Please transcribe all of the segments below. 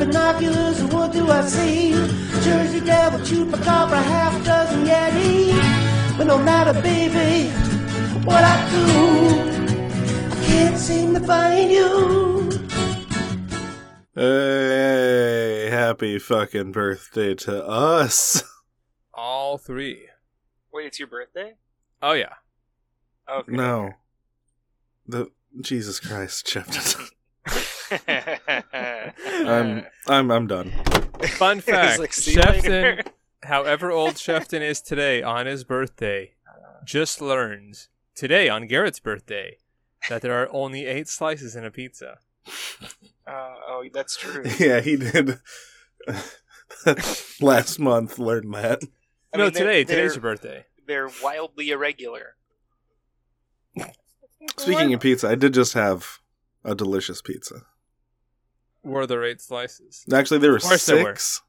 binoculars, what do I see? Jersey Devil, Chupacabra, half dozen Yeti. But no matter, baby, what I do, I can't seem to find you. Hey, happy fucking birthday to us. All three. Wait, it's your birthday? Oh yeah. Okay. No. The Jesus Christ, Shepton. I'm I'm I'm done. Fun fact: like, see you later. Shefton, however old Shefton is today, on his birthday, just learns today on Garrett's birthday that there are only eight slices in a pizza. Uh, oh, that's true. Yeah, he did. Last month learned that. I no, mean, they're- today. they're- Today's your birthday. They're wildly irregular. Speaking of pizza, I did just have a delicious pizza. Were there eight slices? Actually, there were Of course there were. six.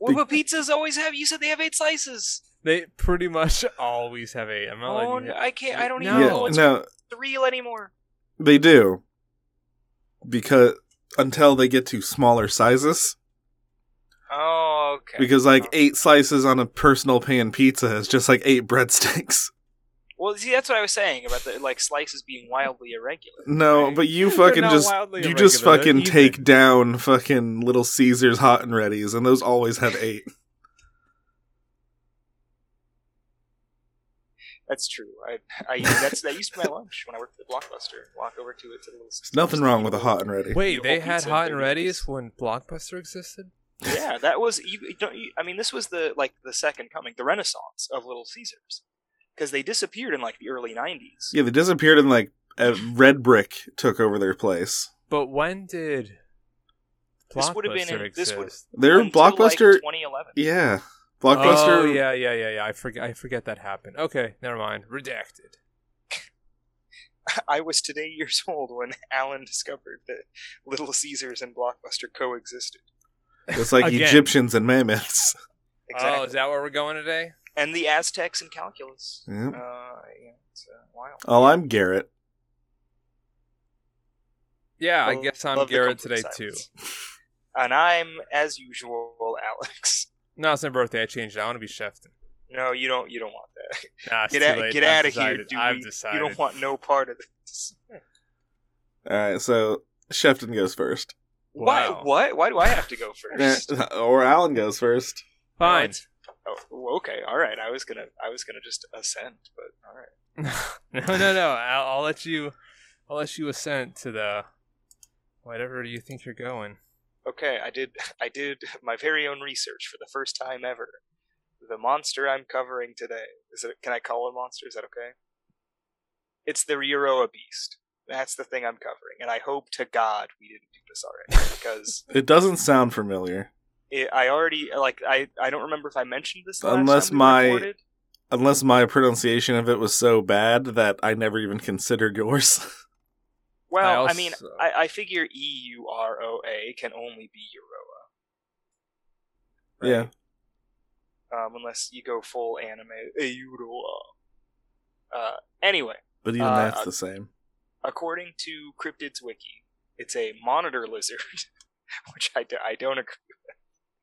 Well, but pizzas always have. You said they have eight slices. They pretty much always have eight. I'm not Oh, letting you. no, I can't. I don't No. even Yeah, know what's no, real anymore. they do because until they get to smaller sizes. Oh, okay. Because like Oh. eight slices on a personal pan pizza is just like eight breadsticks. Well, see, that's what I was saying about the like slices being wildly irregular. No, right? but you fucking just you just fucking even. take down fucking Little Caesars hot and readies, and those always have eight. That's true. I, I that's that used to be my lunch when I worked at the Blockbuster. Walk over to it to the little. There's nothing wrong with a hot and ready. Wait, they had hot and baby. readies when Blockbuster existed. Yeah, that was you. you Don't you, I mean, this was the like the second coming, the Renaissance of Little Caesars, because they disappeared in like the early '90s. Yeah, they disappeared and like uh, Red Brick took over their place. But when did This would have been Blockbuster in- this would- Their Until, like, Blockbuster, 2011. yeah, Blockbuster. Oh yeah, yeah, yeah, yeah. I forget. I forget that happened. Okay, never mind. Redacted. I was today years old when Alan discovered that Little Caesars and Blockbuster coexisted. It's like Egyptians and mammoths. Exactly. Oh, is that where we're going today? And the Aztecs and calculus. Yeah. Uh, yeah, it's uh, wild. Oh, I'm Garrett. Yeah, I guess I'm Garrett complete today too. And I'm, as usual, Alex. No, it's my birthday. I changed it. I want to be Shefton. No, you don't. You don't want that. Nah, Get out. Get I've out of here, decided. Dewey. I've decided. You don't want no part of this. All right, so Shefton goes first, Why? Wow. What? Why do I have to go first? Or Alan goes first. Fine. Oh, okay. All right. I was gonna. I was gonna just assent, but all right. no, no, no. I'll, I'll let you. I'll let you assent to the whatever you think you're going. Okay. I did. I did my very own research for the first time ever. The monster I'm covering today is it? Can I call it a monster? Is that okay? It's the Rioa beast. That's the thing I'm covering, and I hope to God we didn't do this already because It doesn't sound familiar, it, I already like I. I don't remember if I mentioned this. Last Unless time we my- recorded. unless my pronunciation of it was so bad that I never even considered yours. Well, I, also- mean, I, I figure E U R O A can only be Euroa. yeah, Um, unless you go full anime. Euroa. Uh, anyway, but even Uh, that's uh, the same. according to Cryptid's wiki, it's a monitor lizard, which I, do, I don't agree with.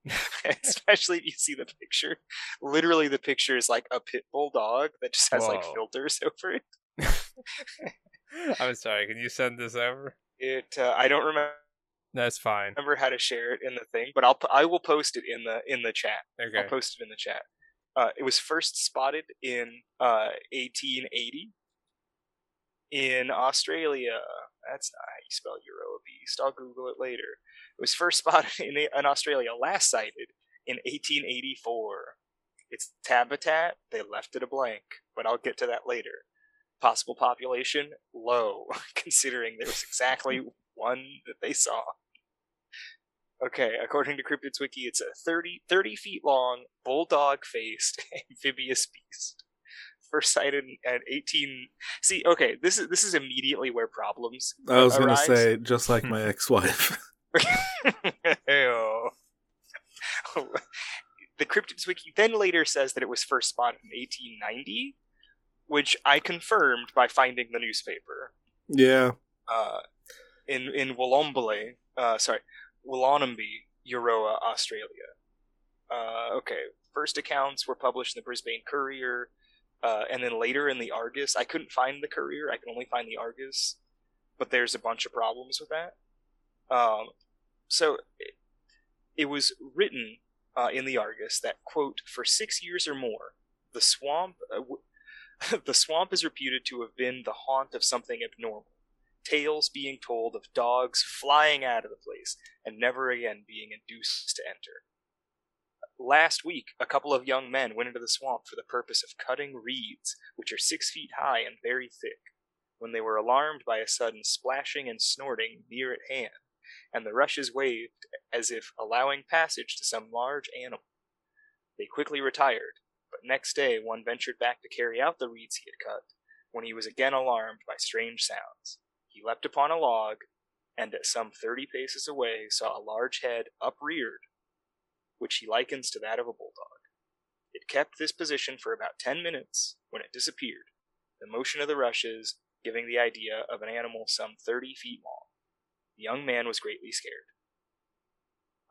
Especially if you see the picture. Literally, the picture is like a pit bull dog that just has like filters over it. I'm sorry. Can you send this over? It uh, I don't remember. That's fine. remember how to share it in the thing, but I'll I will post it in the in the chat. Okay. I'll post it in the chat. Uh, it was first spotted in uh, 1880 in Australia. That's not how you spell Euro Beast. I'll Google it later. It was first spotted in, in Australia, last sighted in 1884. Its habitat, they left it a blank, but I'll get to that later. Possible population, low, considering there was exactly one that they saw. Okay, according to Cryptid's Wiki, it's a 30, 30 feet long, bulldog faced amphibious beast. First sighted at 18. See, okay, this is this is immediately where problems. I was gonna say just like my ex-wife. Ew. the Cryptids Wiki then later says that it was first spotted in 1890, which I confirmed by finding the newspaper. yeah, Uh, in in Wollongong, uh, sorry, Willonamby, Euroa, Australia. Uh, okay, first accounts were published in the Brisbane Courier, uh, and then later in the Argus. I couldn't find the Courier; I can only find the Argus. But there's a bunch of problems with that. Um, so it, it was written uh, in the Argus that quote for six years or more, the swamp uh, w- the swamp is reputed to have been the haunt of something abnormal. Tales being told of dogs flying out of the place and never again being induced to enter. Last week, a couple of young men went into the swamp for the purpose of cutting reeds, which are six feet high and very thick, when they were alarmed by a sudden splashing and snorting near at hand, and the rushes waved as if allowing passage to some large animal. They quickly retired, but next day one ventured back to carry out the reeds he had cut, when he was again alarmed by strange sounds. He leapt upon a log, and at some thirty paces away saw a large head upreared, which he likens to that of a bulldog. It kept this position for about ten minutes, when it disappeared, the motion of the rushes giving the idea of an animal some thirty feet long. The young man was greatly scared.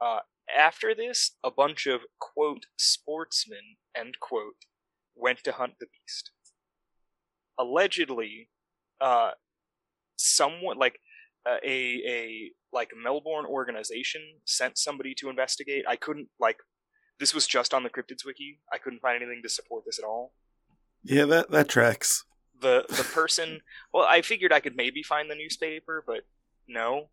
Uh, after this, a bunch of, quote, sportsmen, end quote, went to hunt the beast. Allegedly, uh, someone, like, uh, a, a, like, Melbourne organization sent somebody to investigate. I couldn't, like, this was just on the Cryptids Wiki. I couldn't find anything to support this at all. Yeah, that that tracks. The, the person, well, I figured I could maybe find the newspaper, but no.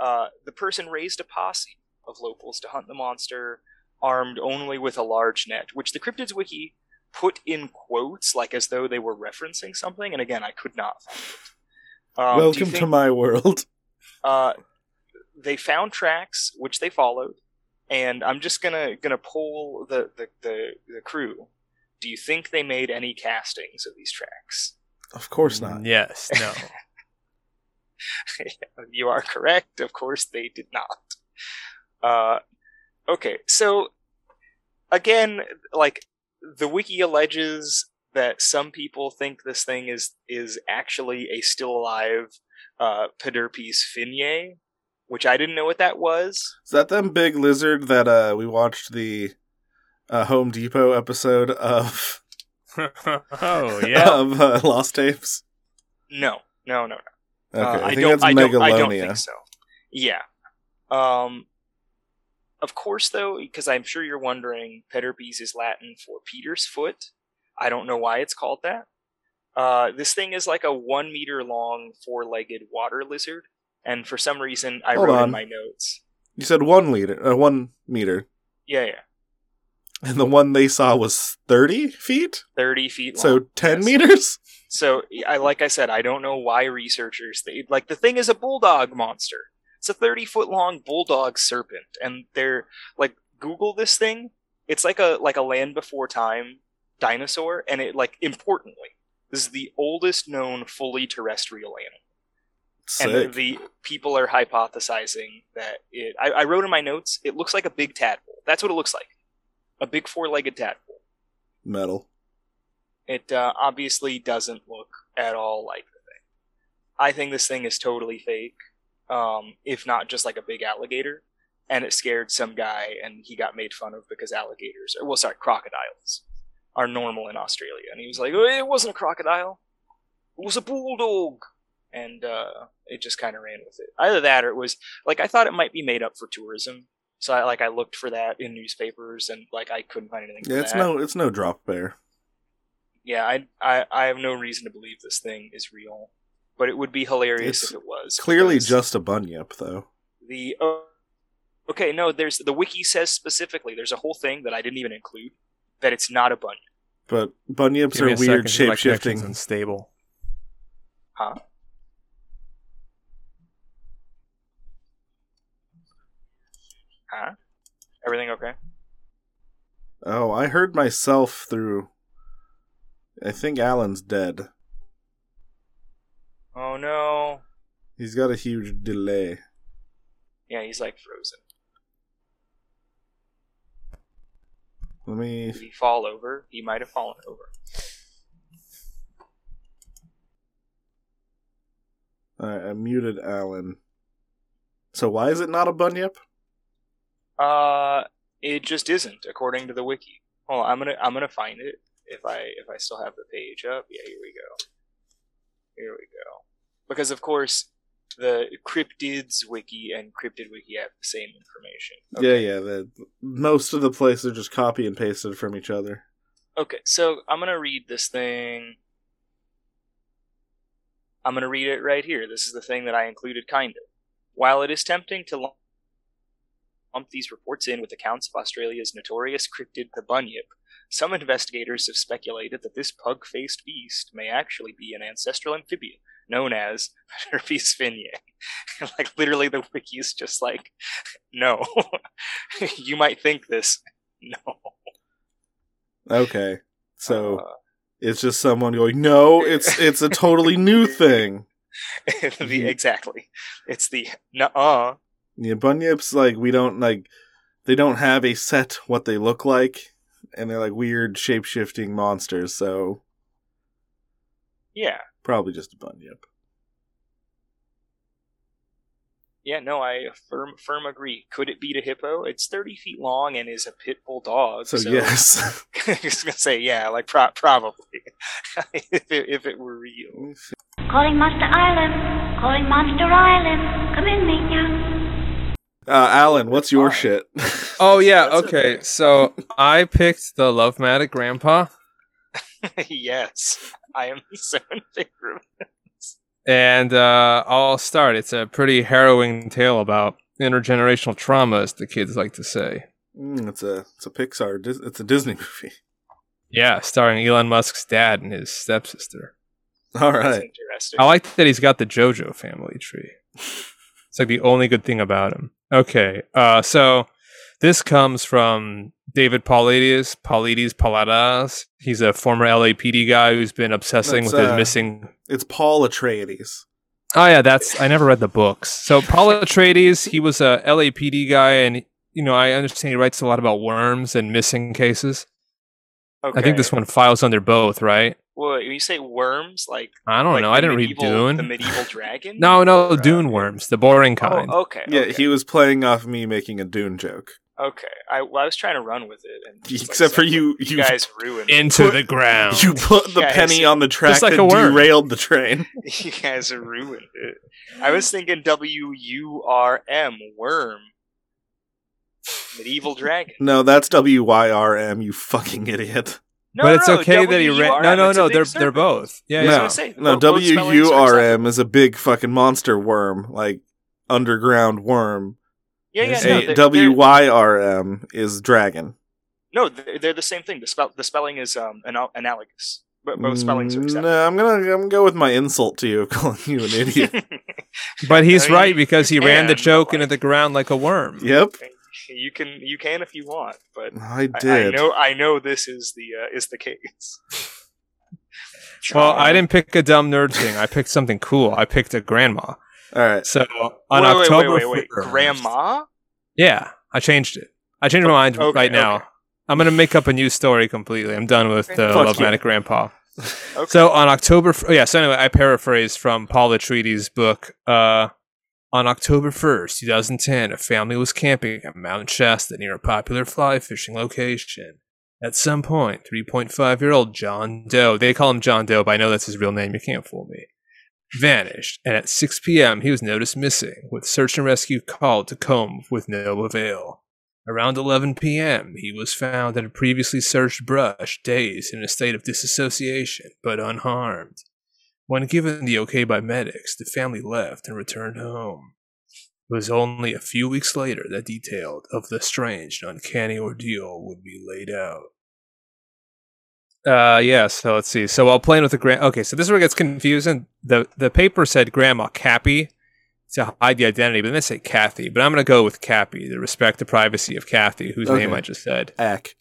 Uh, the person raised a posse of locals to hunt the monster, armed only with a large net, which the Cryptids Wiki put in quotes, like as though they were referencing something. And again, I could not find it. Um, Welcome to my world. Uh, they found tracks, which they followed, and I'm just gonna gonna poll the, the, the, the crew. Do you think they made any castings of these tracks? Of course not. Yes. No. you are correct. Of course, they did not. Uh, okay, so again, like the wiki alleges that some people think this thing is is actually a still alive uh, Pederpes finneyae, which I didn't know what that was. Is that them big lizard that uh we watched the uh, Home Depot episode of oh yeah. of uh, Lost Tapes? No, no, no, no. Okay, Uh, I think don't, that's I don't, I don't Megalania. think so. Yeah. Um. Of course, though, because I'm sure you're wondering, Pederpes is Latin for Peter's foot. I don't know why it's called that. Uh, this thing is like a one meter long, four legged water lizard, and for some reason, I Hold wrote on. in my notes. You said one liter, uh, one meter, Yeah, yeah, and the one they saw was thirty feet. thirty feet long. So ten Yes. meters. So, I like I said, I don't know why researchers they like the thing is a bulldog monster. It's a thirty foot long bulldog serpent, and they're like Google this thing. It's like a like a land before time dinosaur, and it like importantly, this is the oldest known fully terrestrial animal. Sick. And the people are hypothesizing that it. I, I wrote in my notes. It looks like a big tadpole. That's what it looks like. A big four legged tadpole. Metal. It uh, obviously doesn't look at all like the thing. I think this thing is totally fake, um, if not just like a big alligator. And it scared some guy, and he got made fun of because alligators, or well, sorry, crocodiles, are normal in Australia. And he was like, "It wasn't a crocodile; it was a bulldog." And uh, it just kind of ran with it. Either that, or it was like I thought it might be made up for tourism. So I like I looked for that in newspapers, and like I couldn't find anything. Yeah, for it's that no, it's no drop bear. yeah, I, I I have no reason to believe this thing is real, but it would be hilarious It's if it was. Clearly, just a bunyip, though. the. Oh, okay, no, there's the wiki says specifically. There's a whole thing that I didn't even include that it's not a bunyip. But bunyips Give are weird shape my connection's shifting. Unstable. Huh? Huh? Everything okay? Oh, I heard myself through. I think Alan's dead. Oh no. He's got a huge delay. Yeah, he's like frozen. Let me. Did he fall over? He might have fallen over. Alright, I muted Alan. So why is it not a bunyip? Uh, it just isn't, according to the wiki. Hold on, I'm gonna I'm gonna find it if I if I still have the page up. Yeah, here we go. Here we go. Because of course, the cryptids wiki and cryptid wiki have the same information. Yeah, yeah. The, most of the places are just copy and pasted from each other. Okay, so I'm gonna read this thing. I'm gonna read it right here. This is the thing that I included, kind of. While it is tempting to lump these reports in with accounts of Australia's notorious cryptid, the bunyip, some investigators have speculated that this pug-faced beast may actually be an ancestral amphibian known as Herpes finneyae. like literally, the wiki is just like, no, you might think this, no. Okay, so Uh, it's just someone going, "No, it's it's a totally new thing." the, exactly, it's the nuh-uh. Yeah, bunyips like we don't like they don't have a set what they look like, and they're like weird shape shifting monsters. So Yeah, probably just a bunyip. yeah, no, I firm firm agree. Could it beat a hippo? It's thirty feet long and is a pit bull dog. So, So, yes, I was gonna say yeah, like pro- probably if it, if it were real. Calling Monster Island. Calling Monster Island. Come in, Minya. Uh, Alan, what's your Fine. shit? Oh yeah, okay. okay. So I picked the Love Matic Grandpa, yes, I am so in favor of and uh, I'll start. It's a pretty harrowing tale about intergenerational trauma, as the kids like to say. Mm, it's a it's a Pixar. It's a Disney movie. Yeah, starring Elon Musk's dad and his stepsister. All right, That's interesting. I like that he's got the JoJo family tree. It's like the only good thing about him. Okay, uh, so this comes from David Paulides, Paulides Paladas. He's a former LAPD guy who's been obsessing That's, with his uh, missing. It's Paul Atreides. Oh yeah, that's I never read the books. So Paul Atreides, he was a LAPD guy, and you know I understand he writes a lot about worms and missing cases. okay. I think this one files under both, right? Well, when you say worms, like I don't like know. I didn't read medieval- Dune. The medieval dragon. no, no, Or, Dune worms, the boring oh, kind. Oh, okay. Yeah, okay. he was playing off me making a Dune joke. Okay, I, well, I was trying to run with it, and just, like, Except for you, you you guys ruined. it. Into Put- the ground. you put the Guys, penny on the track like that a worm. derailed the train. you guys ruined it. I was thinking W U R M worm, medieval dragon. No, that's W Y R M. You fucking idiot. No, but it's no, okay that he ran. No, no, no. They're they're both. Yeah, I was yeah. gonna say, No, both- both W spellings U are R acceptable. M is a big fucking monster worm, like underground worm. Yeah, yeah, A- no, A- they're- W they're- Y R M is dragon. No, they're, they're the same thing. The spell, the spelling is um anal- analogous. But both spellings are Mm, acceptable. No, I'm gonna I'm gonna go with my insult to you of calling you an idiot. But he's I mean, right because he ran the joke but, into the ground like a worm. yep, you can you can if you want, but I I, did. I know I know this is the uh, is the case. Well, I didn't pick a dumb nerd thing. I picked something cool. I picked a grandma. All right. So on wait, wait, October, wait, wait, wait. 1st Grandma. Yeah, I changed it. I changed my mind Okay, right now. okay. I'm gonna make up a new story completely. I'm done with the Fuck Love yeah. Matic Grandpa. Okay. So on October, f- oh, yeah. So anyway, I paraphrased from Paul Atreides' book. Uh, on October first, 2010, a family was camping at Mount Shasta near a popular fly fishing location. At some point, 3.5-year-old John Doe, they call him John Doe, but I know that's his real name. You can't fool me. Vanished, and at 6 p.m., he was noticed missing, with search and rescue called to Combe with no avail. Around 11 p.m., he was found in a previously searched brush, dazed in a state of disassociation, but unharmed. When given the okay by medics, the family left and returned home. It was only a few weeks later that detail of the strange and uncanny ordeal would be laid out. Uh, yeah, so let's see. So while playing with the grand, okay, so this is where it gets confusing. The the paper said Grandma Cappy to hide the identity, but then they say Kathy. But I'm going to go with Cappy to respect the privacy of Kathy, whose Okay. name I just said. Ack.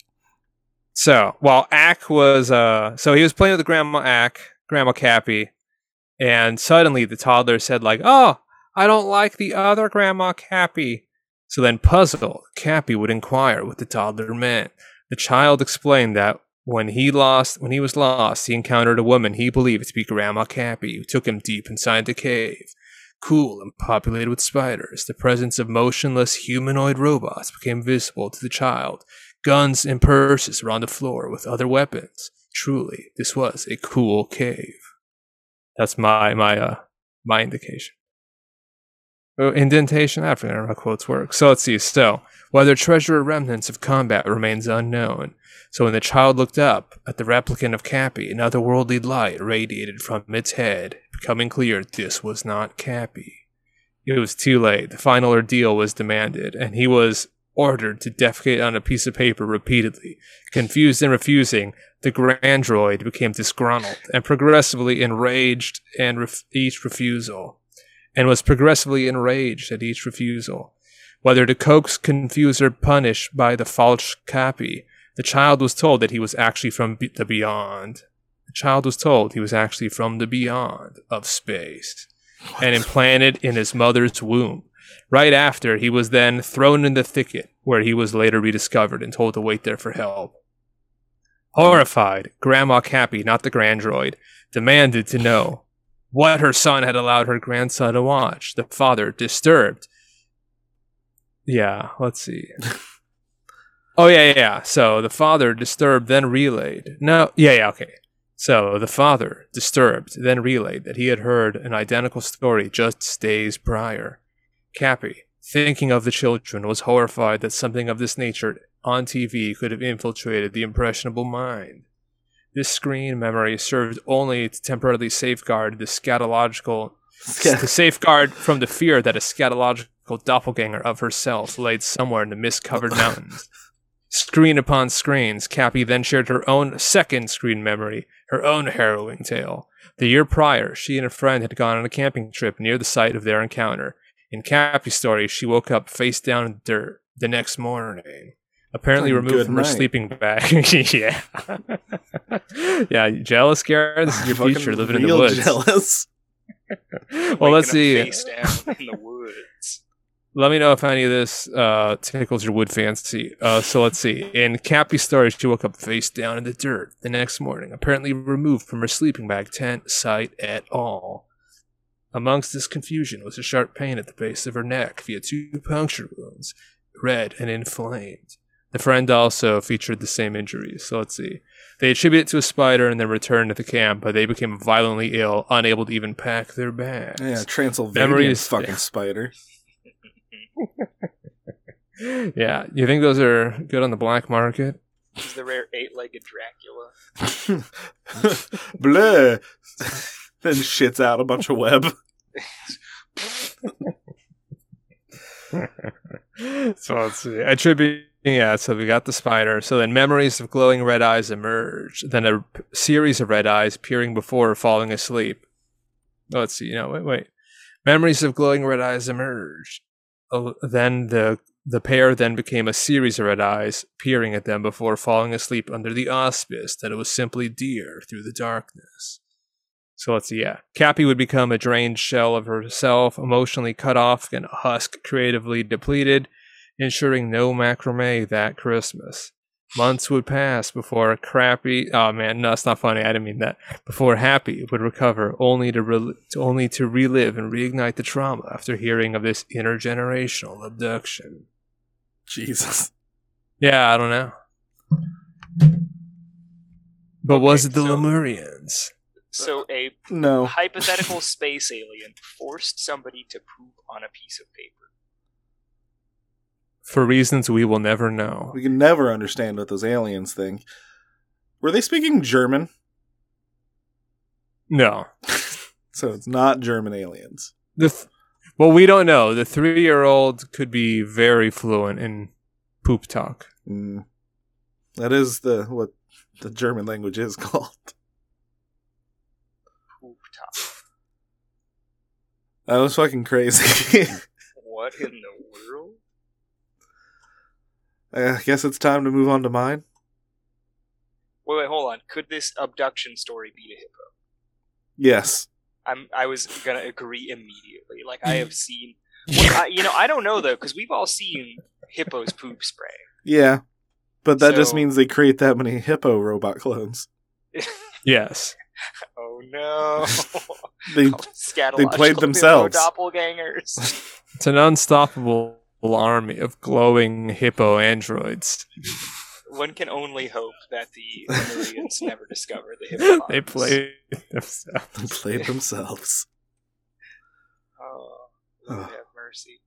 So while Ack was, uh, so he was playing with the Grandma Ack, Grandma Cappy, and suddenly the toddler said like, "Oh, I don't like the other Grandma Cappy." So then, puzzled, Cappy would inquire what the toddler meant. The child explained that when he lost, when he was lost, he encountered a woman he believed to be Grandma Cappy, who took him deep inside the cave. cool and populated with spiders. The presence of motionless humanoid robots became visible to the child. Guns and purses were on the floor with other weapons. Truly, this was a cool cave. That's my my uh my indication. Oh, indentation. Forget how quotes work. So let's see. Still, whether treasure or remnants of combat remains unknown. So when the child looked up at the replicant of Cappy, an otherworldly light radiated from its head, becoming clear this was not Cappy. It was too late. The final ordeal was demanded, and he was ordered to defecate on a piece of paper repeatedly. Confused and refusing, the grandroid became disgruntled and progressively enraged and ref- each refusal, and was progressively enraged at each refusal. Whether to coax, confuse, or punish by the false copy, the child was told that he was actually from be- the beyond. The child was told he was actually from the beyond of space and implanted in his mother's womb. Right after, he was then thrown in the thicket, where he was later rediscovered and told to wait there for help. Horrified, Grandma Cappy, not the grandroid, demanded to know what her son had allowed her grandson to watch. The father, disturbed. Yeah, let's see. oh, yeah, yeah, yeah. So the father, disturbed, then relayed. No, yeah, yeah, okay. So the father, disturbed, then relayed that he had heard an identical story just days prior. Cappy, thinking of the children, was horrified that something of this nature on TV could have infiltrated the impressionable mind. This screen memory served only to temporarily safeguard the scatological to safeguard from the fear that a scatological doppelganger of herself laid somewhere in the mist-covered mountains. Screen upon screens, Cappy then shared her own second screen memory, her own harrowing tale. The year prior, she and a friend had gone on a camping trip near the site of their encounter. In Cappy's story, she woke up face down in the dirt the next morning. Apparently Oh, removed good from her sleeping bag. yeah. yeah, jealous, Garrett? This is your Fucking future living in the woods. jealous. Well, let's see. Face down in the woods. Let me know if any of this uh, tickles your wood fancy. Uh, so let's see. In Cappy's story, she woke up face down in the dirt the next morning, apparently removed from her sleeping bag tent site at all. Amongst this confusion was a sharp pain at the base of her neck via two puncture wounds, red and inflamed. The friend also featured the same injuries. So let's see. They attribute it to a spider and then returned to the camp, but they became violently ill, unable to even pack their bags. Yeah, Transylvanian Memories- fucking yeah. spider. Yeah, you think those are good on the black market? This is the rare eight-legged Dracula. Bleh. Then shits out a bunch of web. so let's see. Attribute. Yeah, so we got the spider. So then memories of glowing red eyes emerge. Then a p- series of red eyes peering before falling asleep. Let's see. No, wait, wait. Memories of glowing red eyes emerged. Oh, then the the pair then became a series of red eyes peering at them before falling asleep under the auspice that it was simply deer through the darkness. So let's see, yeah. Cappy would become a drained shell of herself, emotionally cut off and a husk creatively depleted, ensuring no macrame that Christmas. Months would pass before a Crappy. Oh man, no, it's not funny. I didn't mean that. Before Happy would recover, only to, only to relive and reignite the trauma after hearing of this intergenerational abduction. Jesus. Yeah, I don't know. But was it the so- Lemurians? So a No. hypothetical space alien forced somebody to poop on a piece of paper. For reasons we will never know. We can never understand what those aliens think. Were they speaking German? No. So it's not German aliens. The th- well, we don't know. The three-year-old could be very fluent in poop talk. Mm. That is the what the German language is called. Poop top. That was fucking crazy. What in the world? I guess it's time to move on to mine. Wait, wait, hold on. Could this abduction story beat a hippo? Yes. I'm. I was gonna agree immediately. Like I have seen. Well, I, you know, I don't know though, because we've all seen hippos poop spray. Yeah. But that just means they create that many hippo robot clones. Yes. Oh no! They they played themselves. Doppelgangers. It's an unstoppable army of glowing hippo androids. One can only hope that the Lemurians never discover the hippopotamus. They play themselves. they played themselves. Oh, Lord have mercy.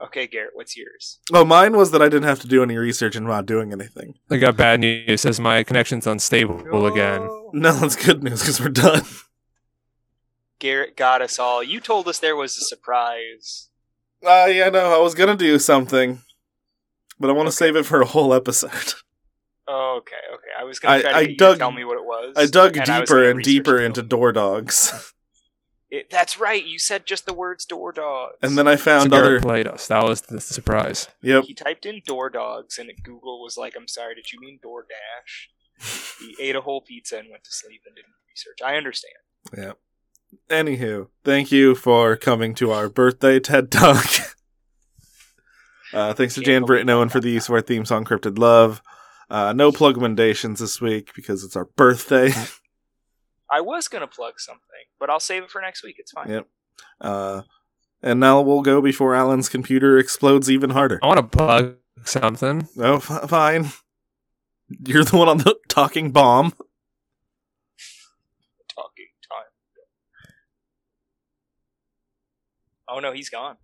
Okay, Garrett, what's yours? Oh, mine was that I didn't have to do any research and not doing anything. I got bad news. It says my connection's unstable again. No. No, that's good news because we're done. Garrett got us all. You told us there was a surprise. Uh, yeah, no, I was gonna do something, but I want to save it for a whole episode. Oh, Okay, okay. I was gonna I- try to I dug- tell me what it was. I dug and I deeper gonna and deeper into door dogs, It, that's right. You said just the words door dogs. and then I found Garrett other. played us. That was the surprise. Yep, he typed in door dogs, and Google was like, "I'm sorry, did you mean DoorDash?" he ate a whole pizza and went to sleep and didn't research. I understand. yep. Anywho, thank you for coming to our birthday TED Talk. uh, thanks to Jan Britton Owen for the use of our theme song, Cryptid Love. Uh, no plug recommendations this week because it's our birthday. I was gonna plug something, but I'll save it for next week. It's fine. Yep. Uh, and now we'll go before Alan's computer explodes even harder. I want to plug something. Oh, f- fine. You're the one on the talking bomb. Talking time. Oh no, he's gone.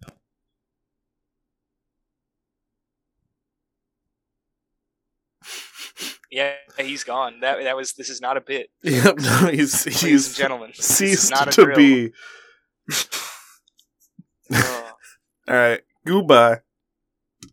Yeah, he's gone. That that was. This is not a bit, Yep, no, he's he's gentlemen. Ceased not a to drill. be. Oh. All right, goodbye.